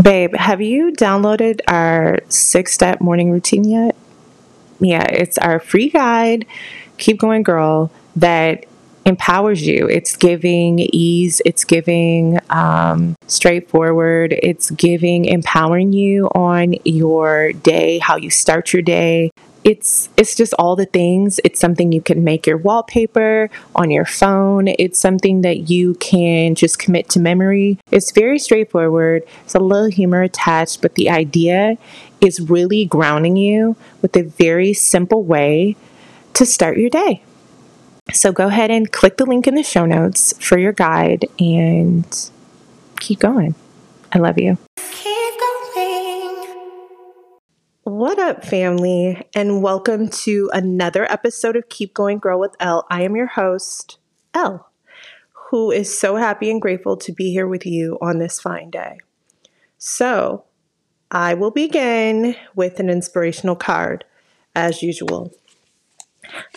Babe, have you downloaded our six step morning routine yet? Yeah, it's our free guide, Keep Going Girl, that empowers you. It's giving ease, it's giving um, straightforward, it's giving empowering you on your day, how you start your day, it's it's just all the things. It's something you can make your wallpaper on your phone. It's something that you can just commit to memory. It's very straightforward. It's a little humor attached but the idea is really grounding you with a very simple way to start your day. So go ahead and click the link in the show notes for your guide and keep going. I love you What up, family, and welcome to another episode of Keep Going Girl with Elle. I am your host, Elle, who is so happy and grateful to be here with you on this fine day. So, I will begin with an inspirational card, as usual.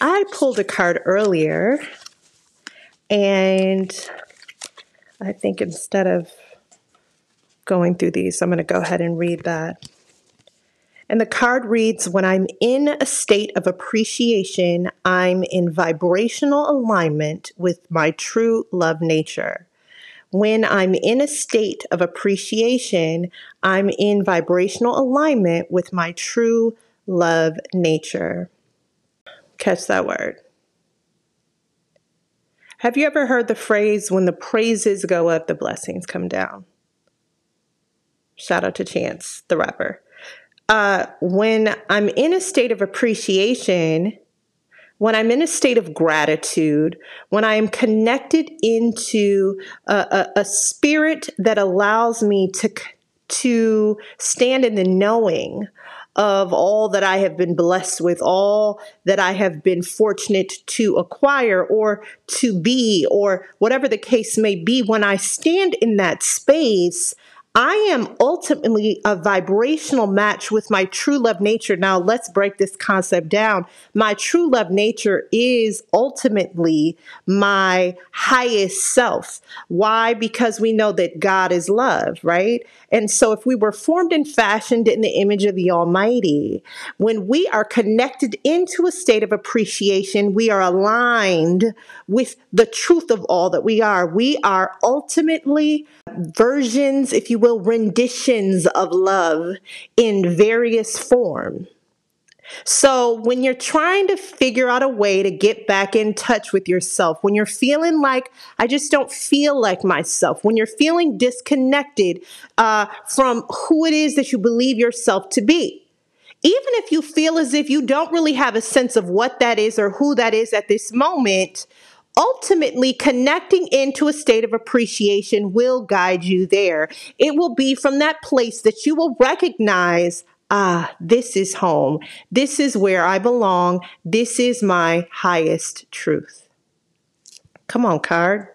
I pulled a card earlier, and I think instead of going through these, I'm going to go ahead and read that. And the card reads When I'm in a state of appreciation, I'm in vibrational alignment with my true love nature. When I'm in a state of appreciation, I'm in vibrational alignment with my true love nature. Catch that word. Have you ever heard the phrase, when the praises go up, the blessings come down? Shout out to Chance, the rapper uh, when I'm in a state of appreciation, when I'm in a state of gratitude, when I am connected into a, a, a spirit that allows me to to stand in the knowing of all that I have been blessed with, all that I have been fortunate to acquire or to be, or whatever the case may be, when I stand in that space, I am ultimately a vibrational match with my true love nature. Now, let's break this concept down. My true love nature is ultimately my highest self. Why? Because we know that God is love, right? And so, if we were formed and fashioned in the image of the Almighty, when we are connected into a state of appreciation, we are aligned with the truth of all that we are. We are ultimately versions, if you will, renditions of love in various form. So, when you're trying to figure out a way to get back in touch with yourself, when you're feeling like, I just don't feel like myself, when you're feeling disconnected uh, from who it is that you believe yourself to be, even if you feel as if you don't really have a sense of what that is or who that is at this moment, ultimately connecting into a state of appreciation will guide you there. It will be from that place that you will recognize ah, this is home. This is where I belong. This is my highest truth. Come on, card.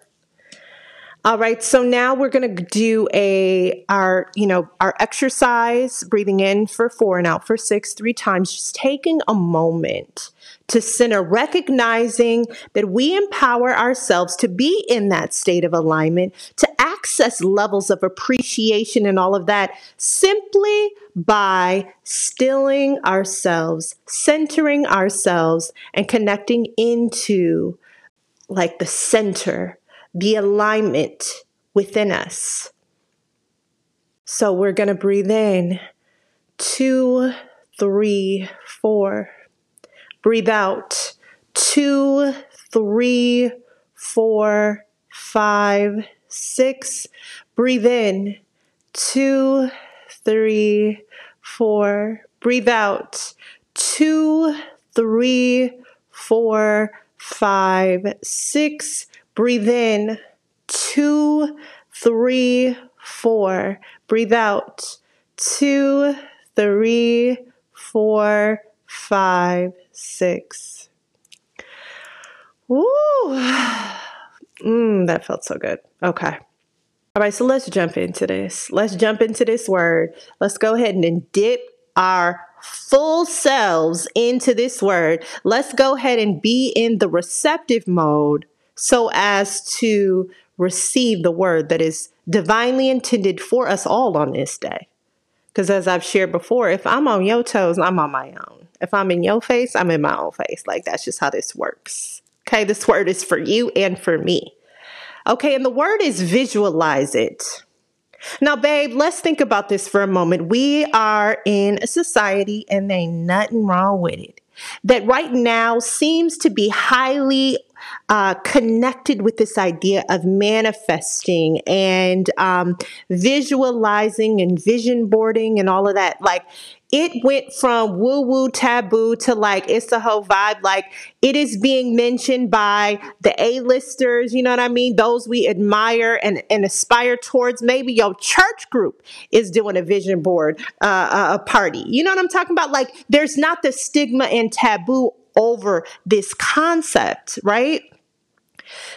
All right, so now we're going to do a our, you know, our exercise, breathing in for 4 and out for 6 3 times, just taking a moment to center, recognizing that we empower ourselves to be in that state of alignment, to access levels of appreciation and all of that simply by stilling ourselves, centering ourselves, and connecting into like the center the alignment within us. So we're going to breathe in two, three, four. Breathe out two, three, four, five, six. Breathe in two, three, four. Breathe out two, three, four, five, six. Breathe in two, three, four. Breathe out two, three, four, five, six. Woo! Mmm, that felt so good. Okay. All right, so let's jump into this. Let's jump into this word. Let's go ahead and dip our full selves into this word. Let's go ahead and be in the receptive mode so as to receive the word that is divinely intended for us all on this day. Because as I've shared before, if I'm on your toes, I'm on my own. If I'm in your face, I'm in my own face. Like that's just how this works. Okay, this word is for you and for me. Okay, and the word is visualize it. Now, babe, let's think about this for a moment. We are in a society and ain't nothing wrong with it. That right now seems to be highly uh, connected with this idea of manifesting and um, visualizing and vision boarding and all of that. Like it went from woo woo taboo to like it's the whole vibe. Like it is being mentioned by the A-listers, you know what I mean? Those we admire and, and aspire towards. Maybe your church group is doing a vision board uh, a party. You know what I'm talking about? Like there's not the stigma and taboo over this concept, right?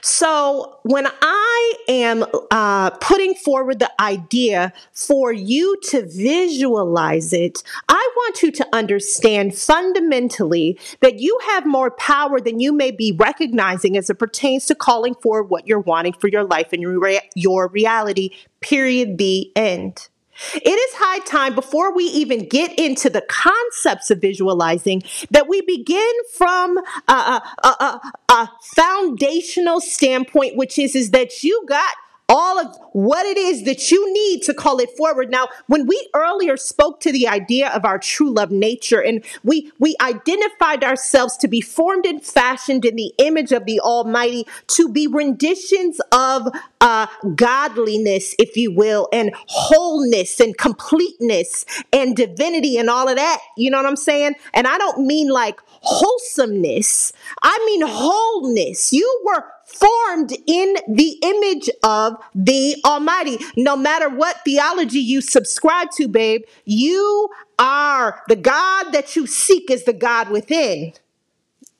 So, when I am uh, putting forward the idea for you to visualize it, I want you to understand fundamentally that you have more power than you may be recognizing as it pertains to calling for what you're wanting for your life and your, your reality. Period. The end. It is high time before we even get into the concepts of visualizing that we begin from a, a, a, a foundational standpoint, which is, is that you got all of what it is that you need to call it forward. Now, when we earlier spoke to the idea of our true love nature and we, we identified ourselves to be formed and fashioned in the image of the Almighty, to be renditions of uh, godliness, if you will, and wholeness and completeness and divinity and all of that. You know what I'm saying? And I don't mean like wholesomeness, I mean wholeness. You were formed in the image of the Almighty. No matter what theology you subscribe to, babe, you are the God that you seek is the God within.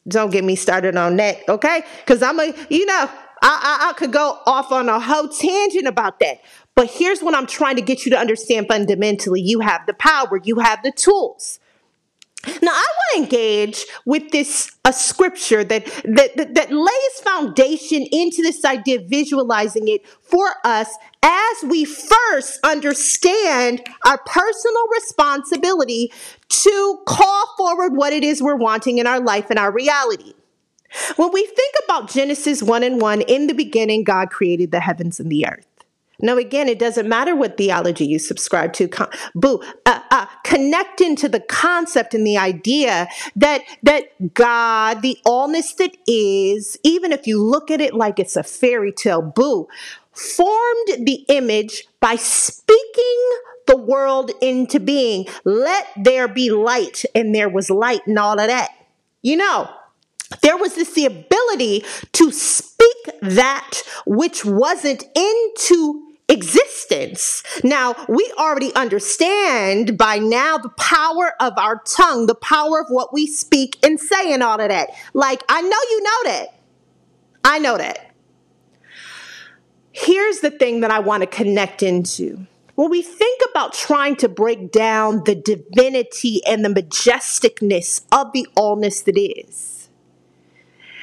Don't get me started on that, okay? Because I'm a, you know, I, I, I could go off on a whole tangent about that. But here's what I'm trying to get you to understand fundamentally you have the power, you have the tools. Now, I want to engage with this a scripture that, that, that, that lays foundation into this idea of visualizing it for us as we first understand our personal responsibility to call forward what it is we're wanting in our life and our reality. When we think about Genesis 1 and 1, in the beginning, God created the heavens and the earth. No, again, it doesn't matter what theology you subscribe to. Con- boo, uh, uh, connect into the concept and the idea that that God, the allness that is, even if you look at it like it's a fairy tale, boo, formed the image by speaking the world into being. Let there be light, and there was light, and all of that. You know, there was this the ability to speak that which wasn't into existence. Now, we already understand by now the power of our tongue, the power of what we speak and say, and all of that. Like, I know you know that. I know that. Here's the thing that I want to connect into. When we think about trying to break down the divinity and the majesticness of the allness that is,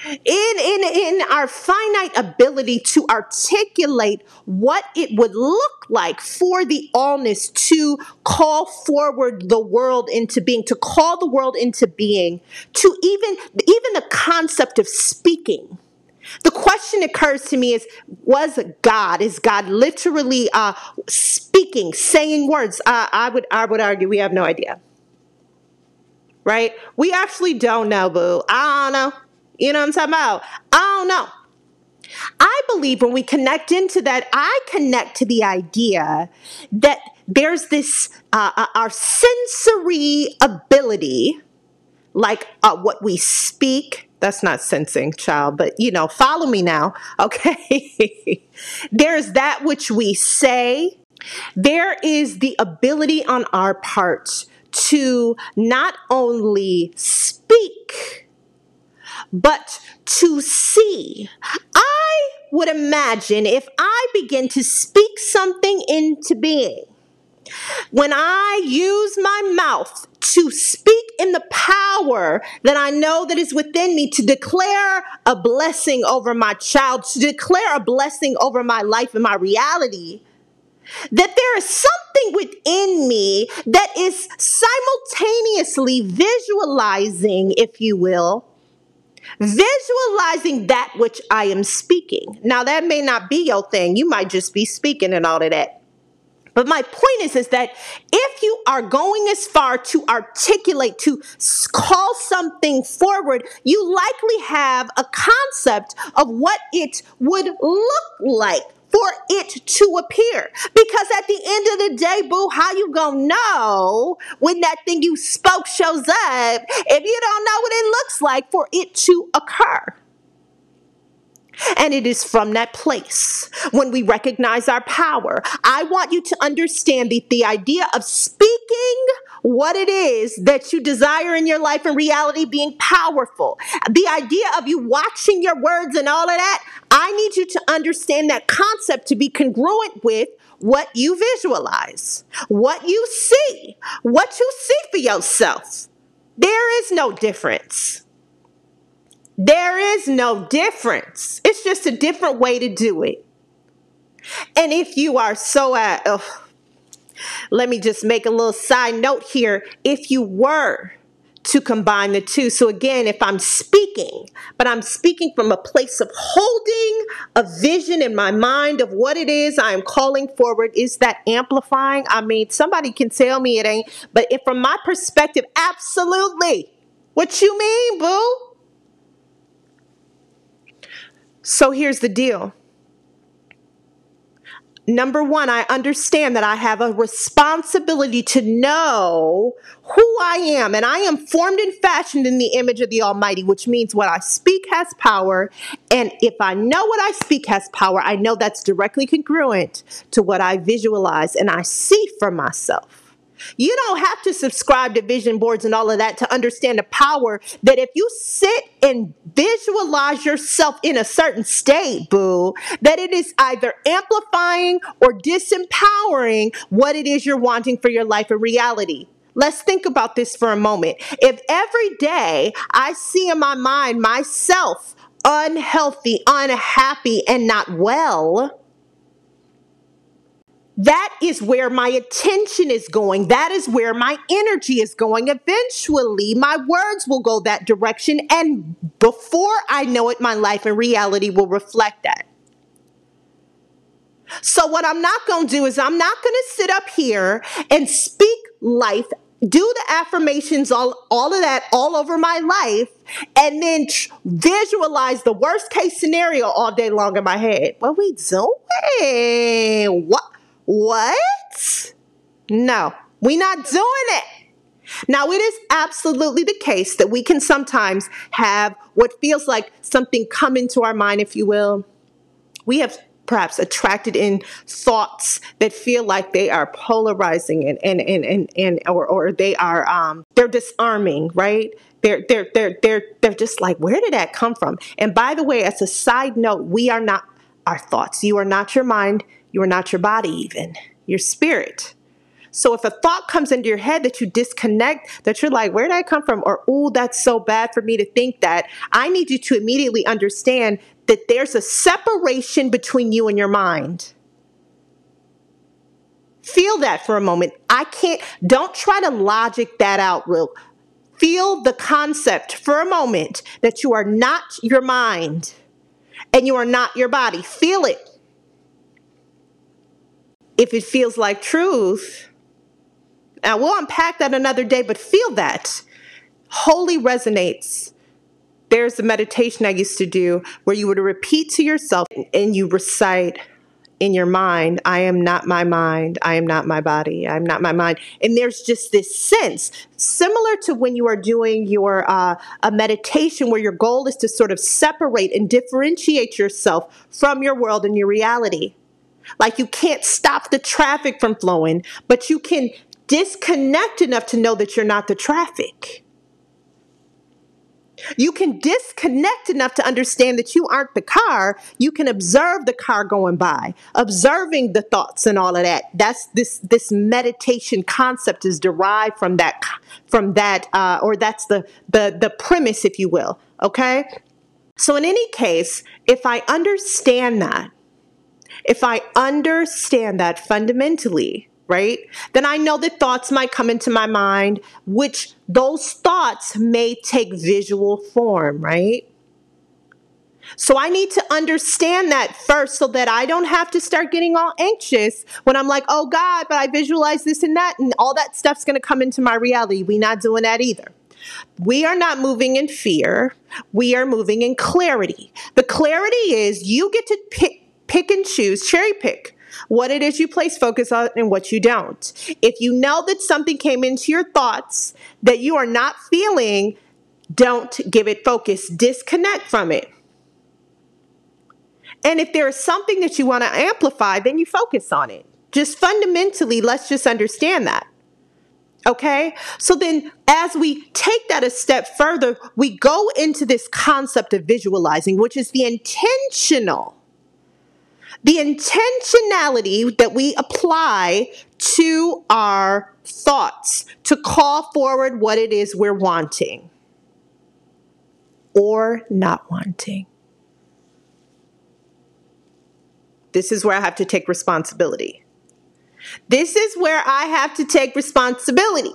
in, in, in our finite ability to articulate what it would look like for the allness to call forward the world into being, to call the world into being, to even, even the concept of speaking. The question occurs to me is was God, is God literally uh, speaking, saying words? Uh, I, would, I would argue we have no idea. Right? We actually don't know, boo. I don't know. You know what I'm talking about? I don't know. I believe when we connect into that, I connect to the idea that there's this, uh, uh, our sensory ability, like uh, what we speak. That's not sensing, child, but you know, follow me now, okay? there's that which we say. There is the ability on our part to not only speak, but to see. I would imagine if I begin to speak something into being, when I use my mouth to speak in the power that I know that is within me to declare a blessing over my child, to declare a blessing over my life and my reality, that there is something within me that is simultaneously visualizing, if you will, visualizing that which I am speaking. Now, that may not be your thing. You might just be speaking and all of that. But my point is, is that if you are going as far to articulate, to call something forward, you likely have a concept of what it would look like for it to appear. Because at the end of the day, boo, how you gonna know when that thing you spoke shows up if you don't know what it looks like for it to occur? And it is from that place when we recognize our power. I want you to understand the, the idea of speaking what it is that you desire in your life and reality being powerful. The idea of you watching your words and all of that, I need you to understand that concept to be congruent with what you visualize, what you see, what you see for yourself. There is no difference. There is no difference. It's just a different way to do it. And if you are so at, uh, let me just make a little side note here. If you were to combine the two, so again, if I'm speaking, but I'm speaking from a place of holding a vision in my mind of what it is I am calling forward, is that amplifying? I mean, somebody can tell me it ain't, but if from my perspective, absolutely. What you mean, boo? So here's the deal. Number one, I understand that I have a responsibility to know who I am, and I am formed and fashioned in the image of the Almighty, which means what I speak has power. And if I know what I speak has power, I know that's directly congruent to what I visualize and I see for myself. You don't have to subscribe to vision boards and all of that to understand the power that if you sit and visualize yourself in a certain state, boo, that it is either amplifying or disempowering what it is you're wanting for your life and reality. Let's think about this for a moment. If every day I see in my mind myself unhealthy, unhappy, and not well, that is where my attention is going. That is where my energy is going. Eventually, my words will go that direction. And before I know it, my life and reality will reflect that. So, what I'm not going to do is, I'm not going to sit up here and speak life, do the affirmations, all, all of that, all over my life, and then tr- visualize the worst case scenario all day long in my head. What we doing? What? What? No, we're not doing it. Now, it is absolutely the case that we can sometimes have what feels like something come into our mind, if you will. We have perhaps attracted in thoughts that feel like they are polarizing and and and and, and or or they are um they're disarming, right? They're they're they're they're they're just like, where did that come from? And by the way, as a side note, we are not our thoughts. You are not your mind. You are not your body, even your spirit. So if a thought comes into your head that you disconnect, that you're like, where did I come from? Or, oh, that's so bad for me to think that, I need you to immediately understand that there's a separation between you and your mind. Feel that for a moment. I can't, don't try to logic that out real. Feel the concept for a moment that you are not your mind and you are not your body. Feel it if it feels like truth. Now we'll unpack that another day, but feel that. Holy resonates. There's a meditation I used to do where you would repeat to yourself and you recite in your mind, I am not my mind. I am not my body. I'm not my mind. And there's just this sense, similar to when you are doing your uh, a meditation, where your goal is to sort of separate and differentiate yourself from your world and your reality. Like you can't stop the traffic from flowing, but you can disconnect enough to know that you're not the traffic. You can disconnect enough to understand that you aren't the car. You can observe the car going by, observing the thoughts and all of that. That's this this meditation concept is derived from that from that uh, or that's the the the premise, if you will. Okay. So in any case, if I understand that if I understand that fundamentally, right, then I know that thoughts might come into my mind, which those thoughts may take visual form, right? So I need to understand that first so that I don't have to start getting all anxious when I'm like, oh God, but I visualize this and that, and all that stuff's gonna come into my reality. we not doing that either. We are not moving in fear. We are moving in clarity. The clarity is you get to pick, pick and choose, cherry pick what it is you place focus on and what you don't. If you know that something came into your thoughts that you are not feeling, don't give it focus. Disconnect from it. And if there is something that you want to amplify, then you focus on it. Just fundamentally, let's just understand that. Okay. So then, as we take that a step further, we go into this concept of visualizing, which is the intentional, the intentionality that we apply to our thoughts to call forward what it is we're wanting or not wanting. This is where I have to take responsibility. This is where I have to take responsibility.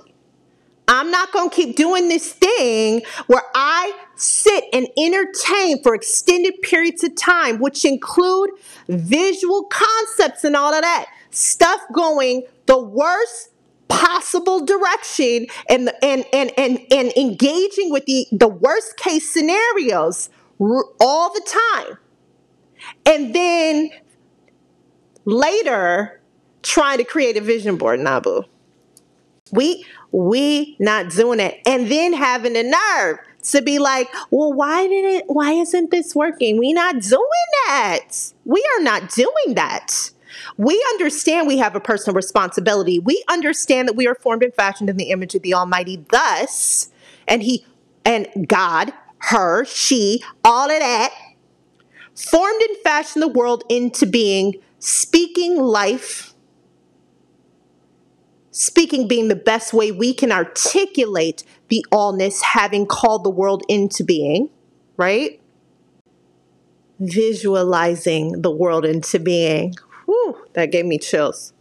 I'm not going to keep doing this thing where I sit and entertain for extended periods of time, which include visual concepts and all of that stuff going the worst possible direction and and and and, and engaging with the the worst case scenarios all the time. And then later trying to create a vision board, Nabu. We we not doing it. And then having the nerve to be like, well, why did it why isn't this working? We not doing that. We are not doing that. We understand we have a personal responsibility. We understand that we are formed and fashioned in the image of the Almighty. Thus, and He and God, her, she, all of that, formed and fashioned the world into being speaking life, speaking being the best way we can articulate the allness, having called the world into being, right? Visualizing the world into being. Whew, that gave me chills.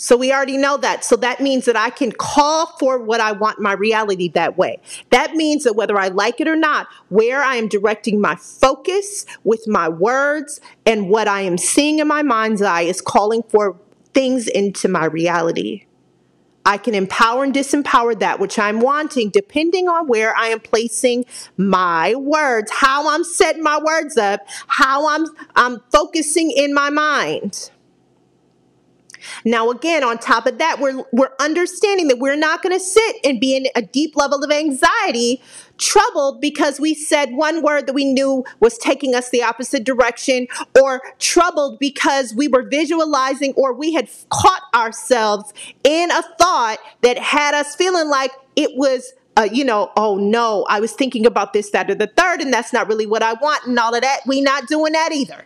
So we already know that. So that means that I can call for what I want my reality that way. That means that whether I like it or not, where I am directing my focus with my words and what I am seeing in my mind's eye is calling for things into my reality. I can empower and disempower that which I'm wanting depending on where I am placing my words, how I'm setting my words up, how I'm I'm focusing in my mind. Now, again, on top of that, we're, we're understanding that we're not going to sit and be in a deep level of anxiety, troubled because we said one word that we knew was taking us the opposite direction, or troubled because we were visualizing or we had caught ourselves in a thought that had us feeling like it was uh, you know, oh no, I was thinking about this, that, or the third, and that's not really what I want, and all of that. We not doing that either.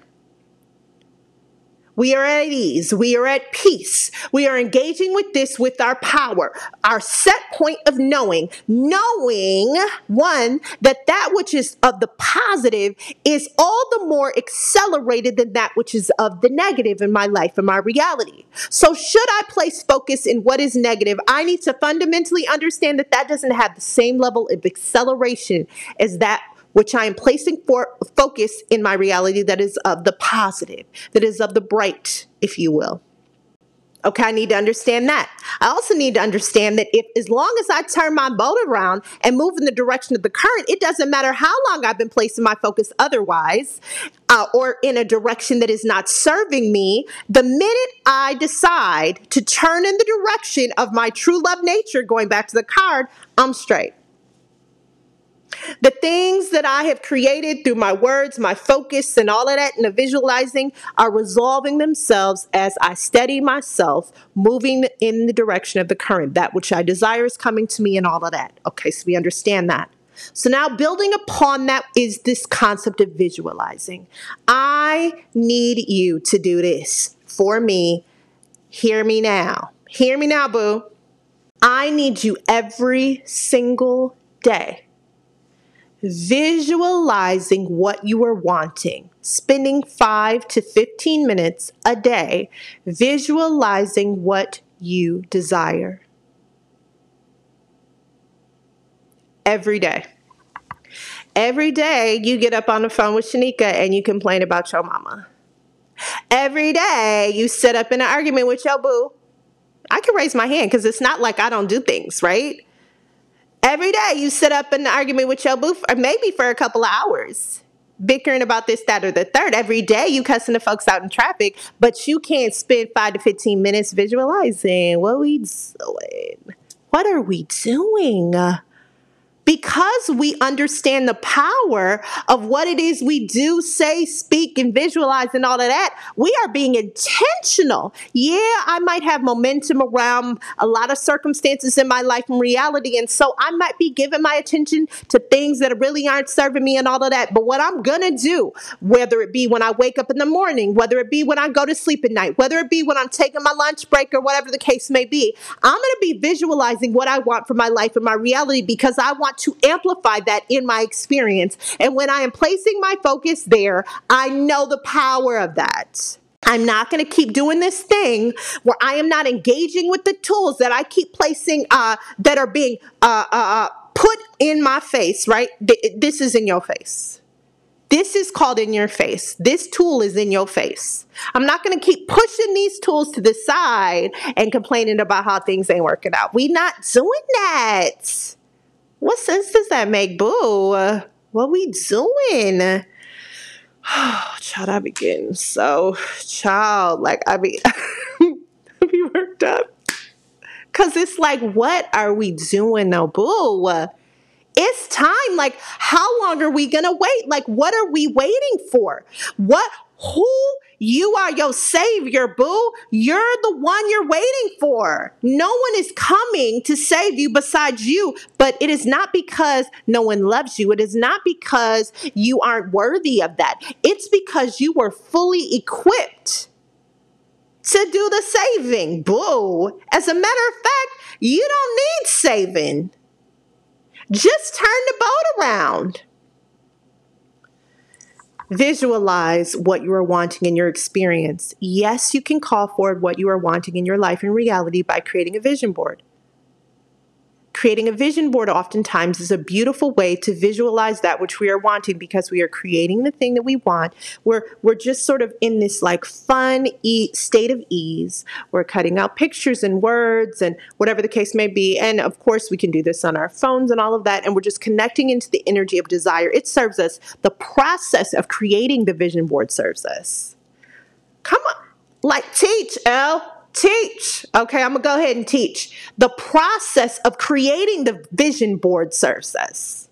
We are at ease. We are at peace. We are engaging with this with our power, our set point of knowing, knowing one, that that which is of the positive is all the more accelerated than that which is of the negative in my life and my reality. So, should I place focus in what is negative, I need to fundamentally understand that that doesn't have the same level of acceleration as that which I am placing for focus in my reality that is of the positive, that is of the bright, if you will. Okay, I need to understand that. I also need to understand that if, as long as I turn my boat around and move in the direction of the current, it doesn't matter how long I've been placing my focus otherwise uh, or in a direction that is not serving me. The minute I decide to turn in the direction of my true love nature, going back to the card, I'm straight. The things that I have created through my words, my focus, and all of that, and the visualizing are resolving themselves as I steady myself, moving in the direction of the current. That which I desire is coming to me, and all of that. Okay, so we understand that. So now building upon that is this concept of visualizing. I need you to do this for me. Hear me now. Hear me now, boo. I need you every single day visualizing what you are wanting, spending 5 to 15 minutes a day visualizing what you desire. Every day. Every day you get up on the phone with Shanika and you complain about your mama. Every day you sit up in an argument with your boo. I can raise my hand because it's not like I don't do things, right? Every day you sit up in an argument with your boo, or maybe for a couple of hours, bickering about this, that, or the third. Every day you cussing the folks out in traffic, but you can't spend five to 15 minutes visualizing what we doing. What are we doing? Because we understand the power of what it is we do, say, speak, and visualize, and all of that, we are being intentional. Yeah, I might have momentum around a lot of circumstances in my life and reality. And so I might be giving my attention to things that really aren't serving me and all of that. But what I'm going to do, whether it be when I wake up in the morning, whether it be when I go to sleep at night, whether it be when I'm taking my lunch break or whatever the case may be, I'm going to be visualizing what I want for my life and my reality because I want to amplify that in my experience. And when I am placing my focus there, I know the power of that. I'm not going to keep doing this thing where I am not engaging with the tools that I keep placing uh, that are being uh, uh, uh put in my face, right? This is in your face. This is called in your face. This tool is in your face. I'm not going to keep pushing these tools to the side and complaining about how things ain't working out. We not doing that. What sense does that make, boo? What we doing? Child, I be getting so child. Like I be, be worked up. Cause it's like, what are we doing now, boo? It's time. Like, how long are we gonna wait? Like, what are we waiting for? What who you are your savior, boo. You're the one you're waiting for. No one is coming to save you besides you, but it is not because no one loves you. It is not because you aren't worthy of that. It's because you were fully equipped to do the saving, boo. As a matter of fact, you don't need saving. Just turn the boat around. Visualize what you are wanting in your experience. Yes, you can call forward what you are wanting in your life and reality by creating a vision board. Creating a vision board oftentimes is a beautiful way to visualize that which we are wanting because we are creating the thing that we want. We're we're just sort of in this like fun e- state of ease. We're cutting out pictures and words and whatever the case may be. And of course, we can do this on our phones and all of that. And we're just connecting into the energy of desire. It serves us. The process of creating the vision board serves us. Come on, like teach, Elle teach. Okay, I'm gonna go ahead and teach. The process of creating the vision board serves us.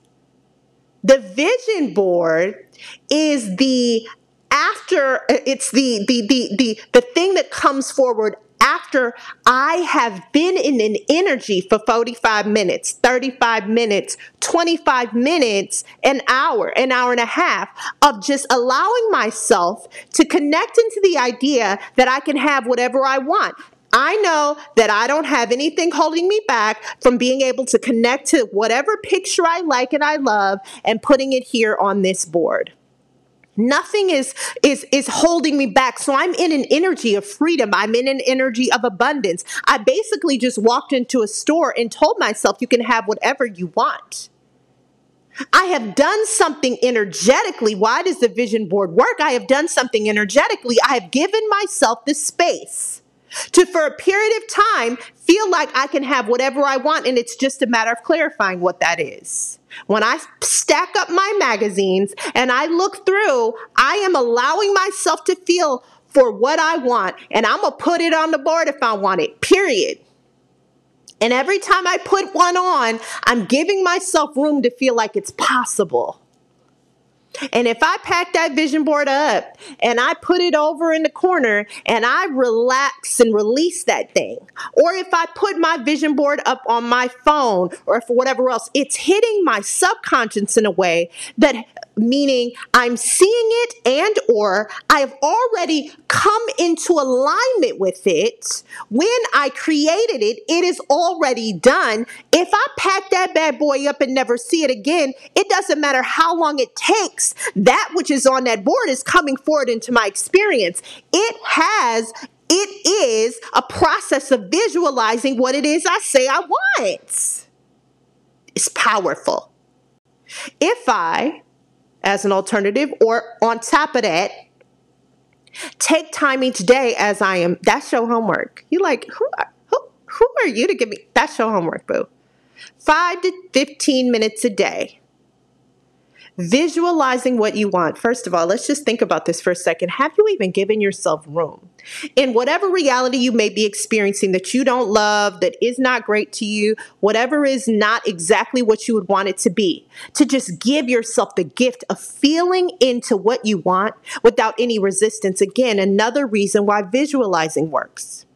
The vision board is the after it's the the the the the thing that comes forward after I have been in an energy for 45 minutes, 35 minutes, 25 minutes, an hour, an hour and a half of just allowing myself to connect into the idea that I can have whatever I want. I know that I don't have anything holding me back from being able to connect to whatever picture I like and I love and putting it here on this board. Nothing is is is holding me back. So I'm in an energy of freedom. I'm in an energy of abundance. I basically just walked into a store and told myself you can have whatever you want. I have done something energetically. Why does the vision board work? I have done something energetically. I have given myself the space to, for a period of time, feel like I can have whatever I want. And it's just a matter of clarifying what that is. When I stack up my magazines and I look through, I am allowing myself to feel for what I want. And I'm to put it on the board if I want it, period. And every time I put one on, I'm giving myself room to feel like it's possible. And if I pack that vision board up and I put it over in the corner and I relax and release that thing, or if I put my vision board up on my phone or for whatever else, it's hitting my subconscious in a way that meaning I'm seeing it and or I've already come into alignment with it. When I created it, it is already done. If I pack that bad boy up and never see it again, it doesn't matter how long it takes. That which is on that board is coming forward into my experience. It has it is a process of visualizing what it is I say I want. It's powerful. If I, as an alternative, or on top of that, take time each day as I am, that's your homework. You like, who, who, who are you to give me? That's your homework, boo. Five to 15 minutes a day Visualizing what you want. First of all, let's just think about this for a second. Have you even given yourself room? In whatever reality you may be experiencing that you don't love, that is not great to you, whatever is not exactly what you would want it to be, to just give yourself the gift of feeling into what you want without any resistance. Again, another reason why visualizing works.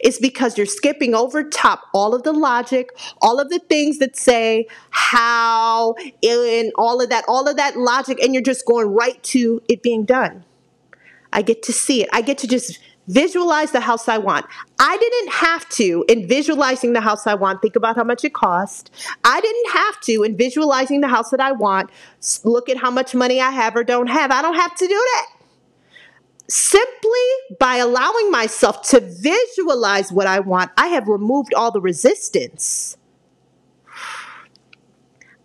It's because you're skipping over top all of the logic, all of the things that say how, and all of that, all of that logic, and you're just going right to it being done. I get to see it. I get to just visualize the house I want. I didn't have to, in visualizing the house I want, think about how much it cost. I didn't have to, in visualizing the house that I want, look at how much money I have or don't have. I don't have to do that simply by allowing myself to visualize what I want, I have removed all the resistance.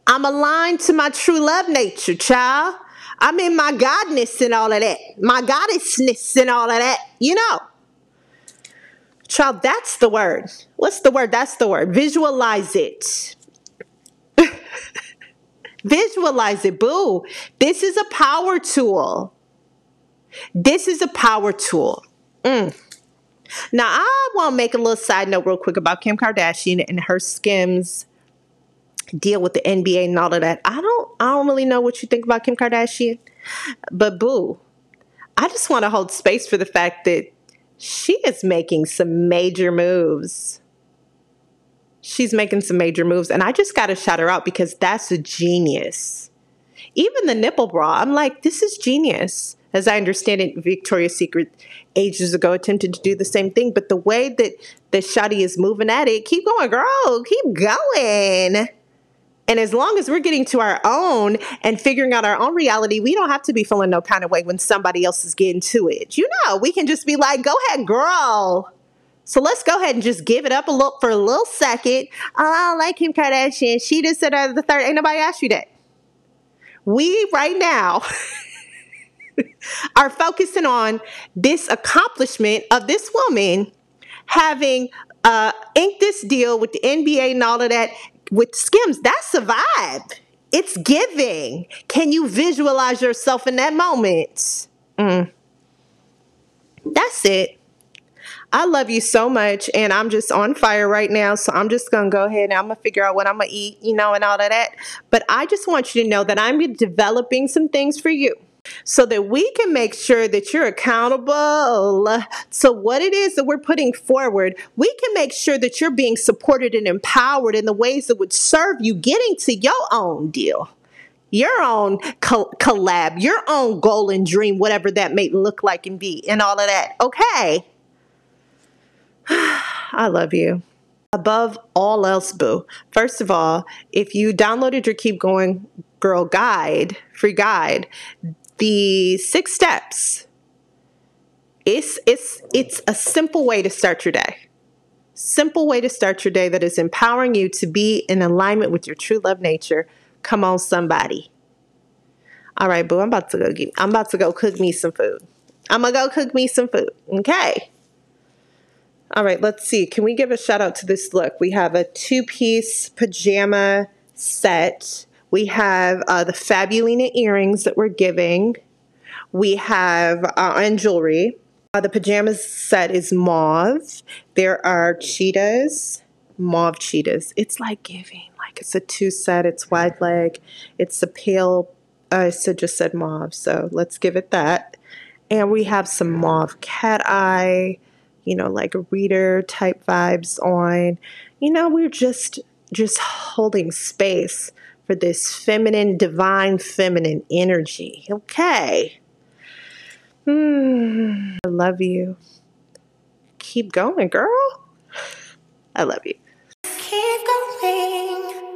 I'm aligned to my true love nature, child. I'm in my godness and all of that, my goddessness and all of that, you know. Child, that's the word. What's the word? That's the word. Visualize it. Visualize it, boo. This is a power tool. This is a power tool. Mm. Now, I want to make a little side note real quick about Kim Kardashian and her skims deal with the NBA and all of that. I don't I don't really know what you think about Kim Kardashian, but boo. I just want to hold space for the fact that she is making some major moves. She's making some major moves and I just got to shout her out because that's a genius. Even the nipple bra, I'm like this is genius as I understand it, Victoria's Secret ages ago attempted to do the same thing. But the way that the shotty is moving at it, keep going, girl, keep going. And as long as we're getting to our own and figuring out our own reality, we don't have to be feeling no kind of way when somebody else is getting to it. You know, we can just be like, go ahead, girl. So let's go ahead and just give it up a little for a little second. Oh, I like Kim Kardashian. She just said uh, the third. Ain't nobody asked you that. We right now are focusing on this accomplishment of this woman having uh, inked this deal with the NBA and all of that with Skims. That's a vibe. It's giving. Can you visualize yourself in that moment? Mm. That's it. I love you so much, and I'm just on fire right now. So I'm just gonna go ahead and I'm gonna figure out what I'm gonna eat, you know, and all of that. But I just want you to know that I'm developing some things for you so that we can make sure that you're accountable to what it is that we're putting forward. We can make sure that you're being supported and empowered in the ways that would serve you getting to your own deal. Your own collab, your own goal and dream, whatever that may look like and be, and all of that. Okay. I love you. Above all else, boo. First of all, if you downloaded your Keep Going Girl guide, free guide, the six steps it's it's it's a simple way to start your day. Simple way to start your day that is empowering you to be in alignment with your true love nature. Come on somebody. All right boo i'm about to go get i'm about to go cook me some food. I'm gonna go cook me some food okay? All right let's see. Can we give a shout out to this look? We have a two-piece pajama set we have uh, the Fabulina earrings that we're giving. We have, uh, and jewelry. Uh, the pajamas set is mauve. There are cheetahs, mauve cheetahs. It's like giving, like it's a two set, it's wide leg, it's a pale, I uh, said just said mauve, so let's give it that. And we have some mauve cat eye, you know, like reader type vibes on. You know, we're just just holding space for this feminine, divine feminine energy. Okay. Mm, I love you. Keep going, girl. I love you. Keep going.